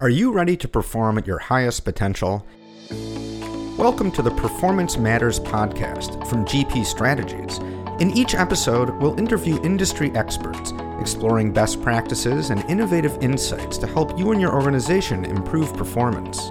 Are you ready to perform at your highest potential? Welcome to the Performance Matters podcast from GP Strategies. In each episode, we'll interview industry experts, exploring best practices and innovative insights to help you and your organization improve performance.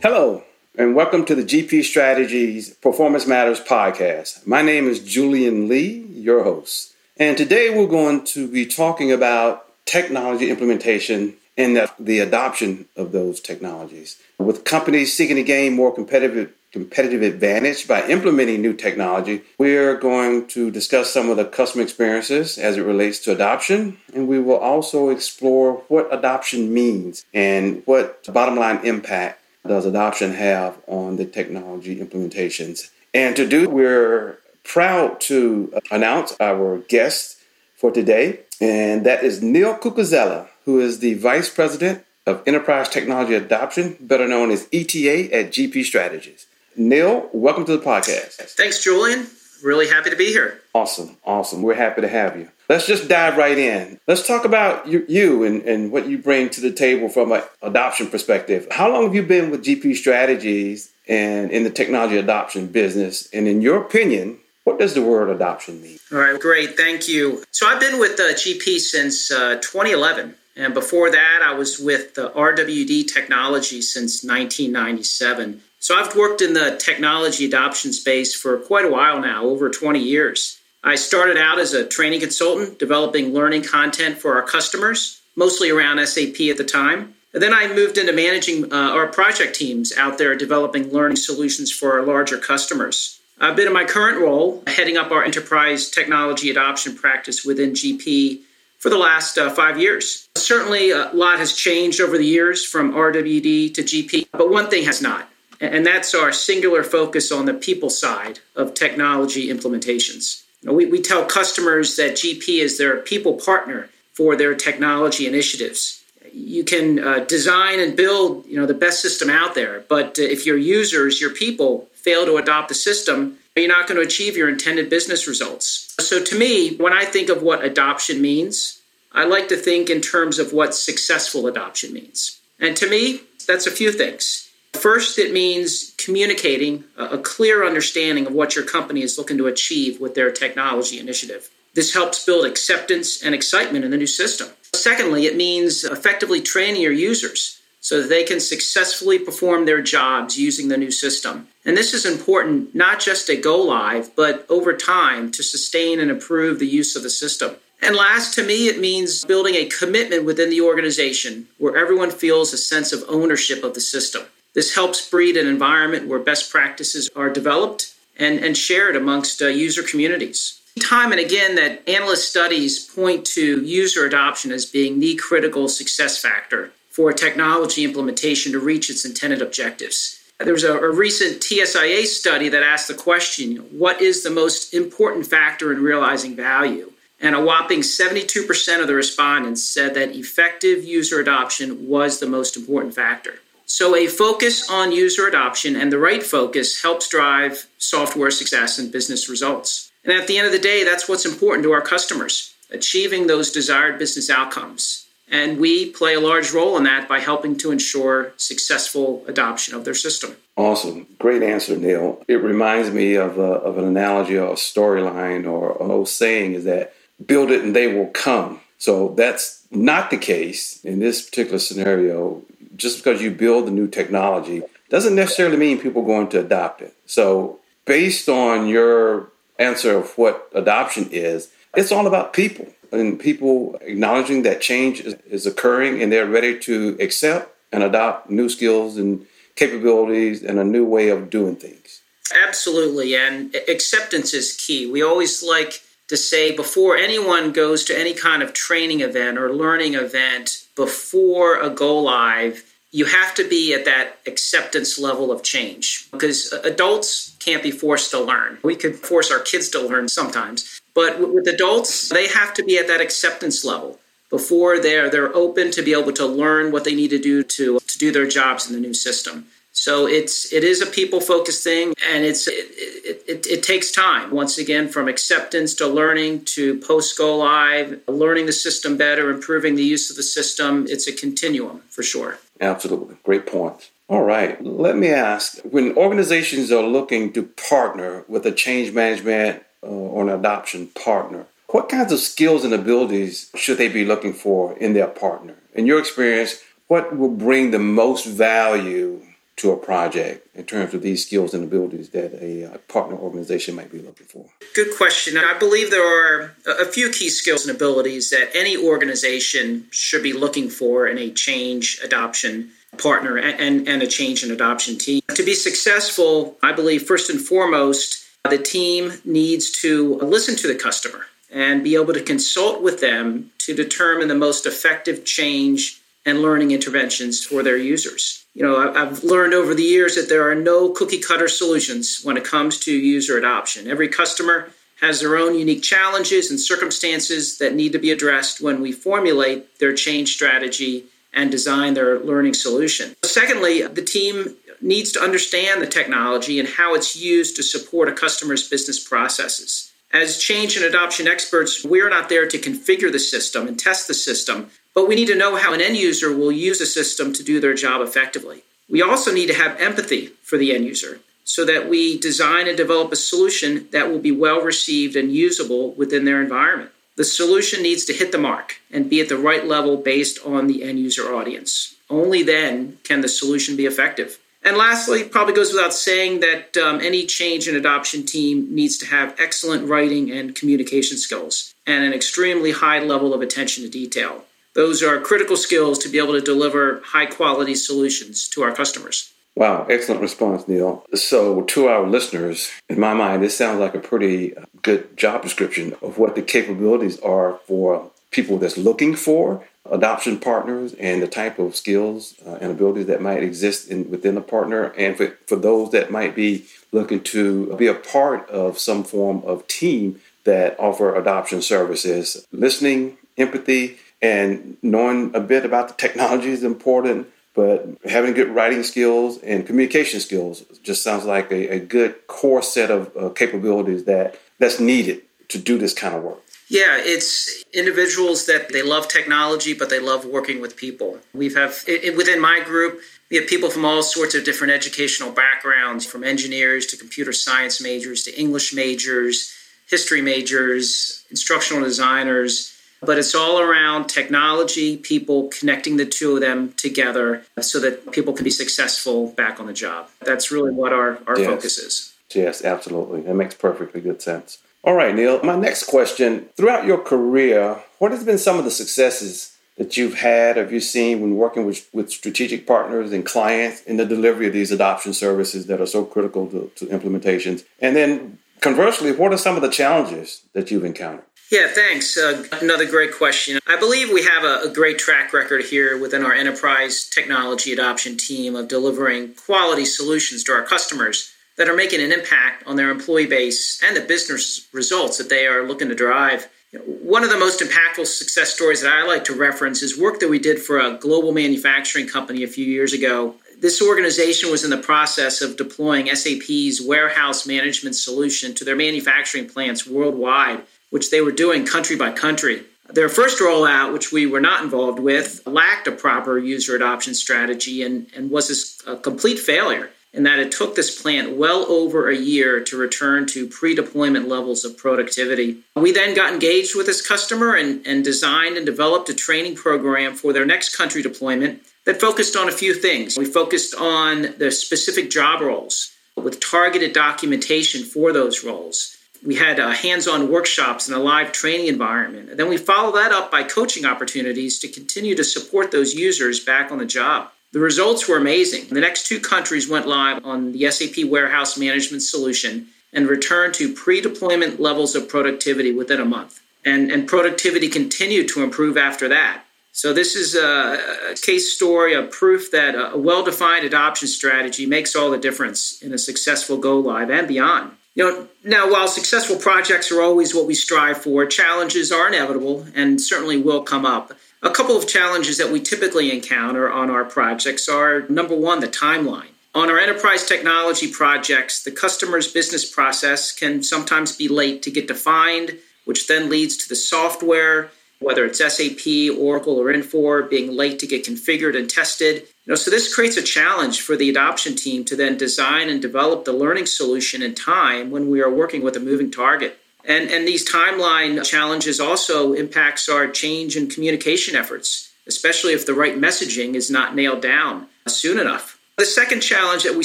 Hello, and welcome to the GP Strategies Performance Matters podcast. My name is Julian Lee, your host. And today we're going to be talking about technology implementation and the, the adoption of those technologies. With companies seeking to gain more competitive competitive advantage by implementing new technology, we're going to discuss some of the customer experiences as it relates to adoption, and we will also explore what adoption means and what bottom line impact does adoption have on the technology implementations. And to do, we're proud to announce our guest for today, and that is Neil Cucuzzella who is the Vice President of Enterprise Technology Adoption, better known as ETA at GP Strategies. Neil, welcome to the podcast. Thanks, Julian. Really happy to be here. Awesome, awesome. We're happy to have you. Let's just dive right in. Let's talk about you, you and, and what you bring to the table from an adoption perspective. How long have you been with GP Strategies and in the technology adoption business? And in your opinion, what does the word adoption mean? All right, great. Thank you. So I've been with uh, GP since uh, 2011. And before that, I was with the RWD Technology since 1997. So I've worked in the technology adoption space for quite a while now, over 20 years. I started out as a training consultant, developing learning content for our customers, mostly around SAP at the time. And then I moved into managing uh, our project teams out there developing learning solutions for our larger customers. I've been in my current role, heading up our enterprise technology adoption practice within GP for the last uh, five years. Certainly, a lot has changed over the years from RWD to GP, but one thing has not, and that's our singular focus on the people side of technology implementations. You know, we, we tell customers that GP is their people partner for their technology initiatives. You can uh, design and build, you know, the best system out there, but uh, if your users, your people, fail to adopt the system, you're not going to achieve your intended business results. So, to me, when I think of what adoption means, I like to think in terms of what successful adoption means. And to me, that's a few things. First, it means communicating a clear understanding of what your company is looking to achieve with their technology initiative. This helps build acceptance and excitement in the new system. Secondly, it means effectively training your users so that they can successfully perform their jobs using the new system. And this is important not just at go live, but over time to sustain and improve the use of the system. And last, to me, it means building a commitment within the organization where everyone feels a sense of ownership of the system. This helps breed an environment where best practices are developed and, and shared amongst uh, user communities. Time and again, that analyst studies point to user adoption as being the critical success factor for technology implementation to reach its intended objectives. There was a, a, recent TSIA study that asked the question what is the most important factor in realizing value? And a whopping 72% of the respondents said that effective user adoption was the most important factor. So, a focus on user adoption and the right focus helps drive software success and business results. And at the end of the day, that's what's important to our customers achieving those desired business outcomes. And we play a large role in that by helping to ensure successful adoption of their system. Awesome. Great answer, Neil. It reminds me of, a, of an analogy or a storyline or an old saying is that build it and they will come. So that's not the case in this particular scenario. Just because you build the new technology doesn't necessarily mean people are going to adopt it. So, based on your answer of what adoption is, it's all about people and people acknowledging that change is, is occurring and they're ready to accept and adopt new skills and capabilities and a new way of doing things. Absolutely. And acceptance is key. We always like to say before anyone goes to any kind of training event or learning event, before a go live, you have to be at that acceptance level of change because adults can't be forced to learn. We could force our kids to learn sometimes, but with adults, they have to be at that acceptance level before they're they're open to be able to learn what they need to do to to do their jobs in the new system. So it's it is a people focused thing, and it's it, it, it, it, takes time. Once again, from acceptance to learning to post go live, learning the system better, improving the use of the system. It's a continuum for sure. Absolutely, great point. All right, let me ask: when organizations are looking to partner with a change management uh, or an adoption partner, what kinds of skills and abilities should they be looking for in their partner? In your experience, what will bring the most value to a project in terms of these skills and abilities that a uh, partner organization might be looking for? Good question. I believe there are a few key skills and abilities that any organization should be looking for in a change adoption partner and, and a change and adoption team. To be successful, I believe first and foremost, the team needs to listen to the customer and be able to consult with them to determine the most effective change and learning interventions for their users. You know, I've learned over the years that there are no cookie cutter solutions when it comes to user adoption. Every customer has their own unique challenges and circumstances that need to be addressed when we formulate their change strategy and design their learning solution. Secondly, the team needs to understand the technology and how it's used to support a customer's business processes. As change and adoption experts, we're not there to configure the system and test the system, but we need to know how an end user will use a system to do their job effectively. We also need to have empathy for the end user so that we design and develop a solution that will be well received and usable within their environment. The solution needs to hit the mark and be at the right level based on the end user audience. Only then can the solution be effective. And lastly, probably goes without saying that um, any change and adoption team needs to have excellent writing and communication skills and an extremely high level of attention to detail. Those are critical skills to be able to deliver high quality solutions to our customers. Wow, excellent response, Neil. So, to our listeners, in my mind, this sounds like a pretty good job description of what the capabilities are for people that's looking for adoption partners and the type of skills uh, and abilities that might exist in, within a partner, and for, for those that might be looking to be a part of some form of team that offer adoption services. Listening, empathy, and knowing a bit about the technology is important, but having good writing skills and communication skills just sounds like a, a good core set of uh, capabilities that that's needed to do this kind of work. Yeah, it's individuals that they love technology, but they love working with people. We've have it, within my group, we have people from all sorts of different educational backgrounds, from engineers to computer science majors to English majors, history majors, instructional designers but it's all around technology, people connecting the two of them together so that people can be successful back on the job. That's really what our, our yes. focus is. Yes, absolutely. That makes perfectly good sense. All right, Neil, my next question throughout your career, what has been some of the successes that you've had, have you seen when working with, with strategic partners and clients in the delivery of these adoption services that are so critical to, to implementations? And then conversely, what are some of the challenges that you've encountered? Yeah, thanks. Uh, another great question. I believe we have a, a, great track record here within our enterprise technology adoption team of delivering quality solutions to our customers that are making an impact on their employee base and the business results that they are looking to drive. One of the most impactful success stories that I like to reference is work that we did for a global manufacturing company a few years ago. This organization was in the process of deploying SAP's warehouse management solution to their manufacturing plants worldwide which they were doing country by country. Their first rollout, which we were not involved with, lacked a proper user adoption strategy and, and was a complete failure in that it took this plant well over a year to return to pre deployment levels of productivity. We then got engaged with this customer and, and designed and developed a training program for their next country deployment that focused on a few things. We focused on the specific job roles with targeted documentation for those roles we had uh, hands-on workshops and a live training environment. And then we follow that up by coaching opportunities to continue to support those users back on the job. The results were amazing. The next two countries went live on the SAP warehouse management solution and returned to pre-deployment levels of productivity within a month. And, and productivity continued to improve after that. So this is a, a case story, a proof that a, a well-defined adoption strategy makes all the difference in a successful go live and beyond. You know, now while successful projects are always what we strive for, challenges are inevitable and certainly will come up. A couple of challenges that we typically encounter on our projects are number one, the timeline. On our enterprise technology projects, the customer's business process can sometimes be late to get defined, which then leads to the software, whether it's SAP, Oracle, or Infor, being late to get configured and tested. You know, so this creates a challenge for the adoption team to then design and develop the learning solution in time when we are working with a moving target. And, and these timeline challenges also impacts our change and communication efforts, especially if the right messaging is not nailed down soon enough. The second challenge that we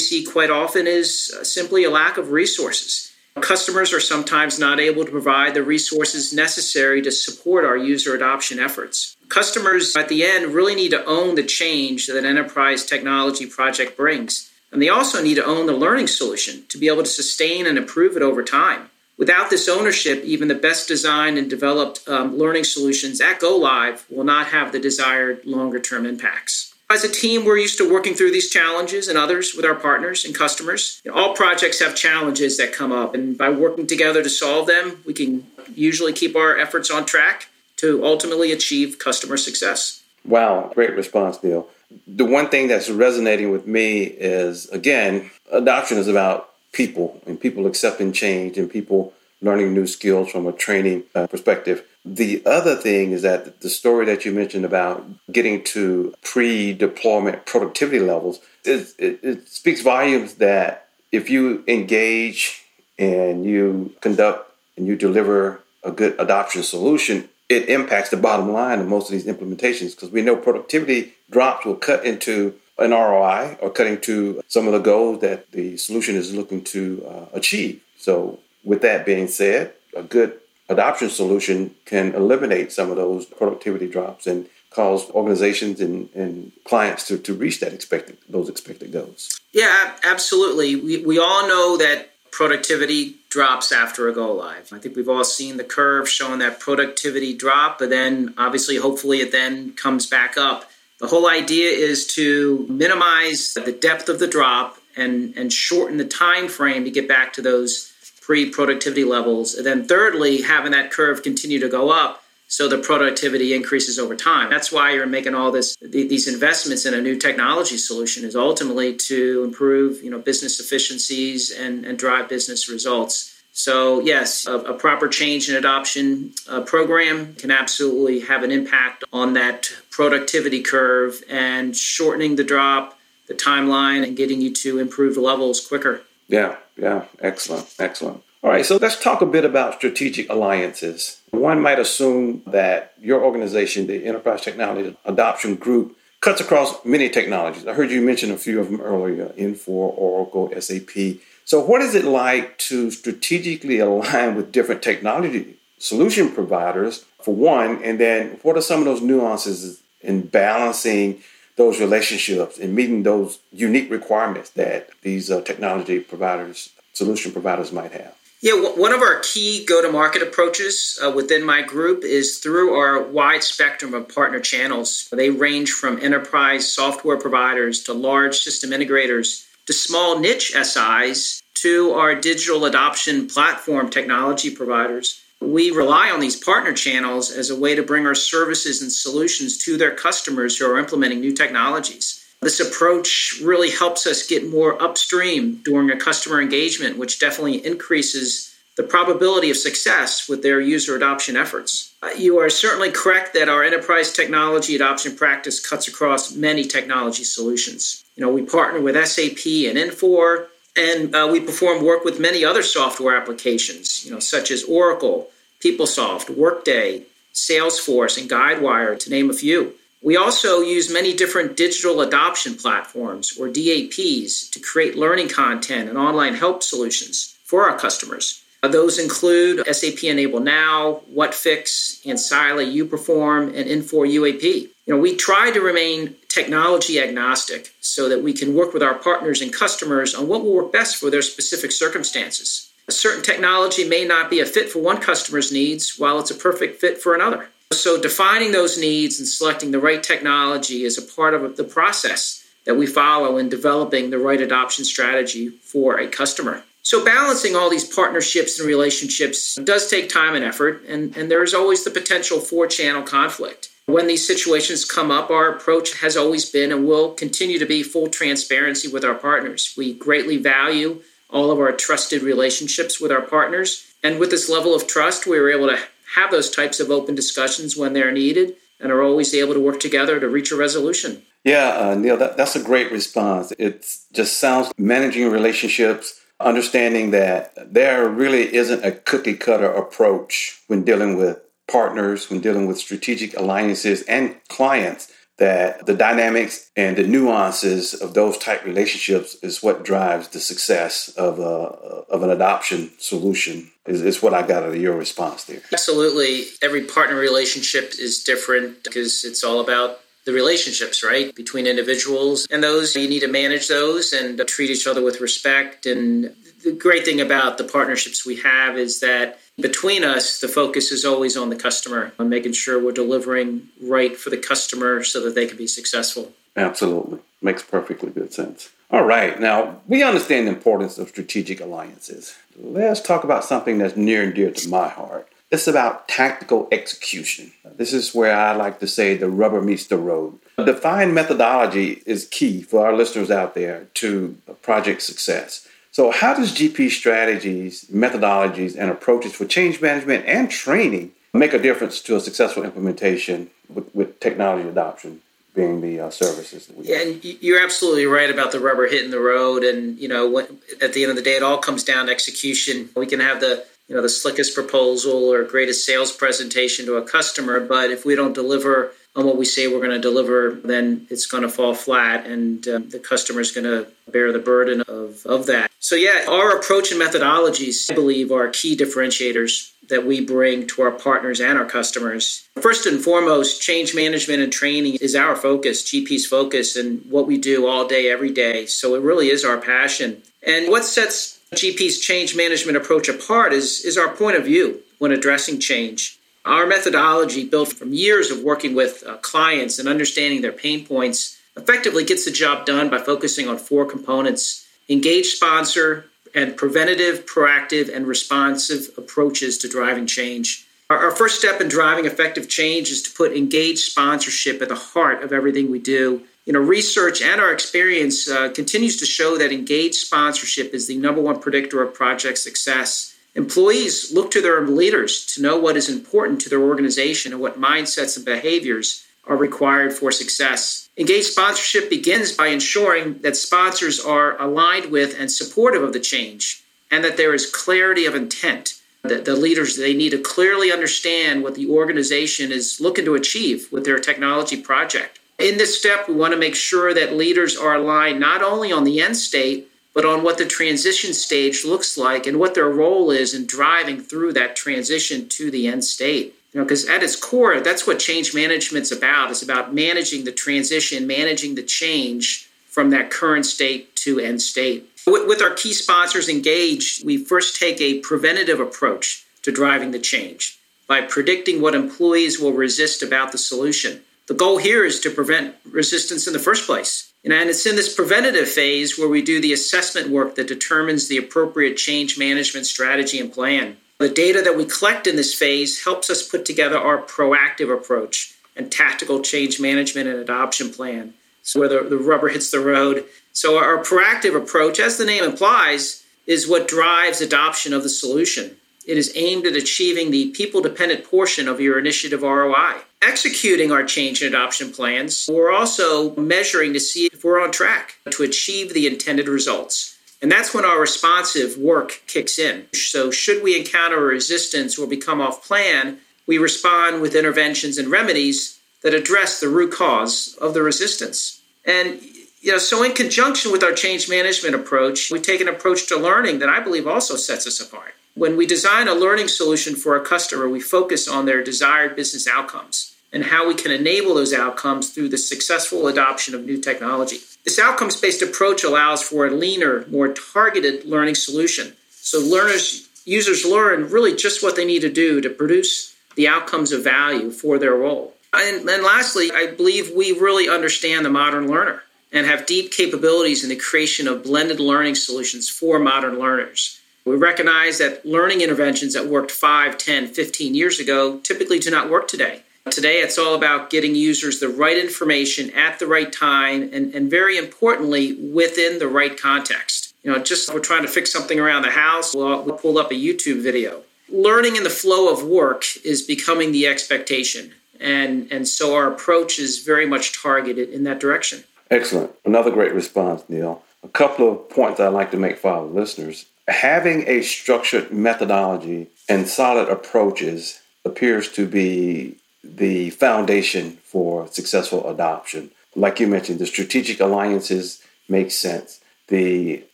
see quite often is uh, simply a lack of resources. Customers are sometimes not able to provide the resources necessary to support our user adoption efforts. Customers at the end really need to own the change that an enterprise technology project brings. And they also need to own the learning solution to be able to sustain and improve it over time. Without this ownership, even the best designed and developed um, learning solutions at go live will not have the desired longer term impacts. As a team, we're used to working through these challenges and others with our partners and customers. All projects have challenges that come up, and by working together to solve them, we can usually keep our efforts on track to ultimately achieve customer success. Wow, great response, Neil. The one thing that's resonating with me is again, adoption is about people and people accepting change and people learning new skills from a training uh, perspective. The other thing is that the story that you mentioned about getting to pre deployment productivity levels, it, it, it speaks volumes that if you engage and you conduct and you deliver a good adoption solution, it impacts the bottom line of most of these implementations because we know productivity drops will cut into an ROI or cutting to some of the goals that the solution is looking to uh, achieve. So, with that being said, a good adoption solution can eliminate some of those productivity drops and cause organizations and, and clients to, to reach that expected those expected goals. Yeah, absolutely. We, we all know that productivity drops after a go live. I think we've all seen the curve showing that productivity drop, but then obviously, hopefully, it then comes back up. The whole idea is to minimize the depth of the drop and, and shorten the time frame to get back to those pre productivity levels. And then, thirdly, having that curve continue to go up so the productivity increases over time. That's why you're making all this these investments in a new technology solution is ultimately to improve you know business efficiencies and, and drive business results. So yes, a, a proper change in adoption uh, program can absolutely have an impact on that productivity curve and shortening the drop, the timeline, and getting you to improve levels quicker. Yeah, yeah, excellent, excellent. All right, so let's talk a bit about strategic alliances. One might assume that your organization, the Enterprise Technology Adoption Group, cuts across many technologies. I heard you mention a few of them earlier Infor, Oracle, SAP. So, what is it like to strategically align with different technology solution providers, for one? And then, what are some of those nuances in balancing those relationships and meeting those unique requirements that these uh, technology providers, solution providers might have. Yeah, one of our key go to market approaches uh, within my group is through our wide spectrum of partner channels. They range from enterprise software providers to large system integrators to small niche SIs to our digital adoption platform technology providers we rely on these partner channels as a way to bring our services and solutions to their customers who are implementing new technologies. This approach really helps us get more upstream during a customer engagement, which definitely increases the probability of success with their user adoption efforts. Uh, you are certainly correct that our enterprise technology adoption practice cuts across many technology solutions. You know, we partner with SAP and Infor, and uh, we perform work with many other software applications, you know, such as Oracle, PeopleSoft, Workday, Salesforce, and Guidewire, to name a few. We also use many different digital adoption platforms, or DAPs, to create learning content and online help solutions for our customers. Uh, those include SAP Enable Now, WhatFix, Ancile UPerform, and Infor UAP. You know, we try to remain technology agnostic so that we can work with our partners and customers on what will work best for their specific circumstances. A certain technology may not be a fit for one customer's needs while it's a perfect fit for another. So, defining those needs and selecting the right technology is a part of the process that we follow in developing the right adoption strategy for a customer. So, balancing all these partnerships and relationships does take time and effort, and, and there is always the potential for channel conflict. When these situations come up, our approach has always been and will continue to be full transparency with our partners. We greatly value all of our trusted relationships with our partners. And with this level of trust, we were able to have those types of open discussions when they're needed and are always able to work together to reach a resolution. Yeah, uh, Neil, that, that's a great response. It just sounds managing relationships, understanding that there really isn't a cookie cutter approach when dealing with partners, when dealing with strategic alliances and clients that the dynamics and the nuances of those type relationships is what drives the success of a, of an adoption solution is, is what I got out of your response there. Absolutely. Every partner relationship is different because it's all about the relationships, right, between individuals and those. You need to manage those and treat each other with respect. And the great thing about the partnerships we have is that between us, the focus is always on the customer, on making sure we're delivering right for the customer so that they can be successful. Absolutely. Makes perfectly good sense. All right. Now, we understand the importance of strategic alliances. Let's talk about something that's near and dear to my heart. It's about tactical execution. This is where I like to say the rubber meets the road. Defined methodology is key for our listeners out there to project success. So, how does GP strategies, methodologies, and approaches for change management and training make a difference to a successful implementation with, with technology adoption? being the uh, services that we yeah, and you're absolutely right about the rubber hitting the road and you know what, at the end of the day it all comes down to execution we can have the you know the slickest proposal or greatest sales presentation to a customer but if we don't deliver on what we say we're going to deliver, then it's going to fall flat and um, the customer is going to bear the burden of, of that. So, yeah, our approach and methodologies, I believe, are key differentiators that we bring to our partners and our customers. First and foremost, change management and training is our focus, GP's focus, and what we do all day, every day. So, it really is our passion. And what sets GP's change management approach apart is, is our point of view when addressing change. Our methodology, built from years of working with uh, clients and understanding their pain points, effectively gets the job done by focusing on four components engage sponsor and preventative, proactive, and responsive approaches to driving change. Our, first step in driving effective change is to put engaged sponsorship at the heart of everything we do. You know, research and our experience uh, continues to show that engaged sponsorship is the number one predictor of project success. Employees look to their leaders to know what is important to their organization and what mindsets and behaviors are required for success. Engaged sponsorship begins by ensuring that sponsors are aligned with and supportive of the change and that there is clarity of intent. That the leaders they need to clearly understand what the organization is looking to achieve with their technology project. In this step, we want to make sure that leaders are aligned not only on the end state, but on what the transition stage looks like and what their role is in driving through that transition to the end state. You know, because at its core, that's what change management's about. It's about managing the transition, managing the change from that current state to end state. With, with our key sponsors engaged, we first take a preventative approach to driving the change by predicting what employees will resist about the solution. The goal here is to prevent resistance in the first place and it's in this preventative phase where we do the assessment work that determines the appropriate change management strategy and plan. The data that we collect in this phase helps us put together our proactive approach and tactical change management and adoption plan. So, where the, the rubber hits the road. So, our proactive approach, as the name implies, is what drives adoption of the solution. It is aimed at achieving the people dependent portion of your initiative ROI. Executing our change and adoption plans, we're also measuring to see if we're on track to achieve the intended results. And that's when our responsive work kicks in. So, should we encounter resistance or become off plan, we respond with interventions and remedies that address the root cause of the resistance. And you know, so in conjunction with our change management approach, we take an approach to learning that I believe also sets us apart. When we design a learning solution for a customer, we focus on their desired business outcomes and how we can enable those outcomes through the successful adoption of new technology. This outcomes based approach allows for a leaner, more targeted learning solution. So learners, users learn really just what they need to do to produce the outcomes of value for their role. And, and lastly, I believe we really understand the modern learner and have deep capabilities in the creation of blended learning solutions for modern learners. We recognize that learning interventions that worked 5, 10, 15 years ago typically do not work today. Today, it's all about getting users the right information at the right time and, and very importantly, within the right context. You know, just we're trying to fix something around the house, we'll, we'll pull up a YouTube video. Learning in the flow of work is becoming the expectation. And, and so our approach is very much targeted in that direction. Excellent. Another great response, Neil. A couple of points I'd like to make for our listeners. Having a structured methodology and solid approaches appears to be the foundation for successful adoption. Like you mentioned, the strategic alliances make sense. The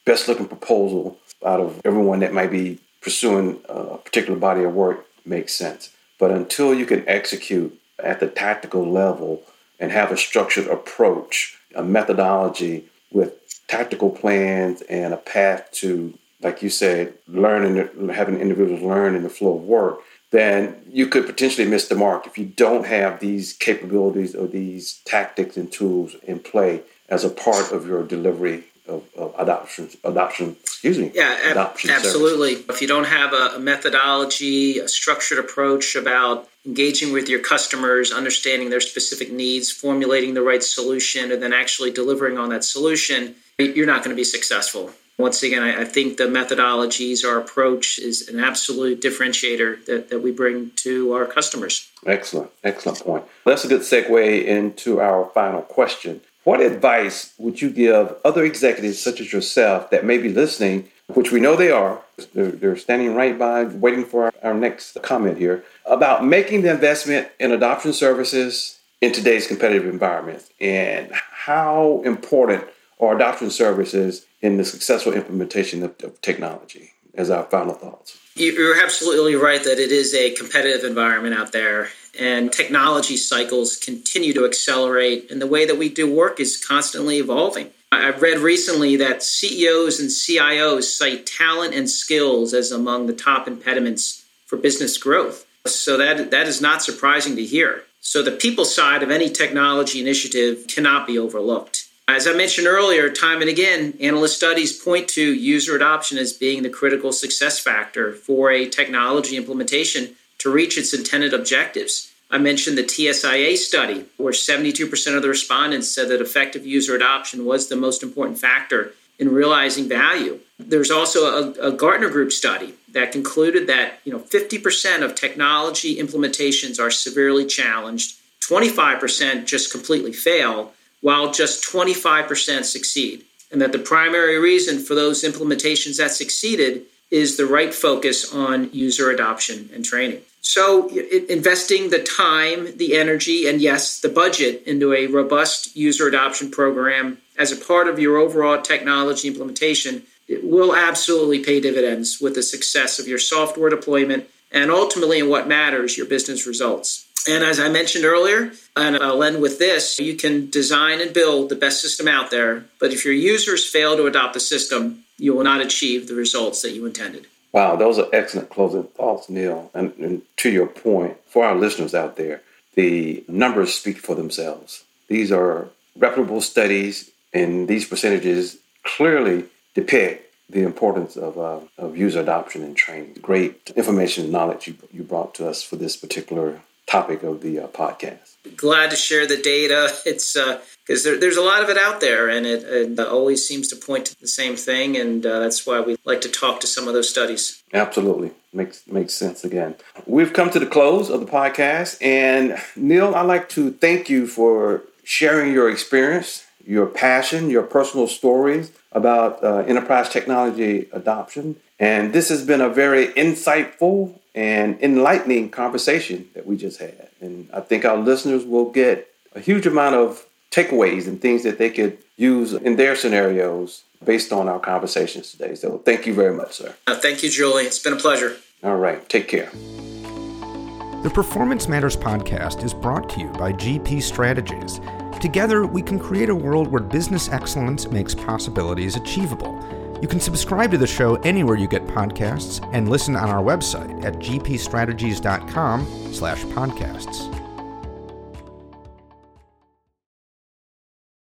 best looking proposal out of everyone that might be pursuing a particular body of work makes sense. But until you can execute at the tactical level and have a structured approach, a methodology with tactical plans and a path to, like you said, learning, having individuals learn in the flow of work, then you could potentially miss the mark if you don't have these capabilities or these tactics and tools in play as a part of your delivery of, of adoption adoption excuse me yeah adoption absolutely service. if you don't have a, a methodology a structured approach about engaging with your customers understanding their specific needs formulating the right solution and then actually delivering on that solution you're not going to be successful once again, I, I, think the methodologies, our approach is an absolute differentiator that, that we bring to our customers. Excellent, excellent point. That's a good segue into our final question. What advice would you give other executives such as yourself that may be listening, which we know they are, they're, they're standing right by, waiting for our, our next comment here, about making the investment in adoption services in today's competitive environment and how important are adoption services in the successful implementation of, of technology as our final thoughts. You're absolutely right that it is a competitive environment out there, and technology cycles continue to accelerate, and the way that we do work is constantly evolving. I've read recently that CEOs and CIOs cite talent and skills as among the top impediments for business growth. So that that is not surprising to hear. So the people side of any technology initiative cannot be overlooked. As I mentioned earlier, time and again, analyst studies point to user adoption as being the critical success factor for a technology implementation to reach its intended objectives. I mentioned the TSIA study, where 72% of the respondents said that effective user adoption was the most important factor in realizing value. There's also a, a Gartner Group study that concluded that you know 50% of technology implementations are severely challenged, 25% just completely fail, while just 25% succeed. And that the primary reason for those implementations that succeeded is the right focus on user adoption and training. So, investing the time, the energy, and yes, the budget into a robust user adoption program as a part of your overall technology implementation will absolutely pay dividends with the success of your software deployment and ultimately, in what matters, your business results. And as I mentioned earlier, and uh, I'll end with this you can design and build the best system out there, but if your users fail to adopt the system, you will not achieve the results that you intended. Wow, those are excellent closing thoughts, Neil. And, and to your point, for our listeners out there, the numbers speak for themselves. These are reputable studies, and these percentages clearly depict the importance of, uh, of user adoption and training. Great information and knowledge you, you brought to us for this particular topic of the uh, podcast. Glad to share the data. It's because uh, there, there's a lot of it out there, and it, it, always seems to point to the same thing, and uh, that's why we like to talk to some of those studies. Absolutely makes makes sense. Again, we've come to the close of the podcast, and Neil, I'd like to thank you for sharing your experience, your passion, your personal stories about uh, enterprise technology adoption. And this has been a very insightful and enlightening conversation that we just had. And I think our listeners will get a huge amount of takeaways and things that they could use in their scenarios based on our conversations today. So thank you very much, sir. Uh, thank you, Julie. It's been a pleasure. All right. Take care. The Performance Matters podcast is brought to you by GP Strategies. Together, we can create a world where business excellence makes possibilities achievable. You can subscribe to the show anywhere you get podcasts and listen on our website at gpstrategies.com slash podcasts.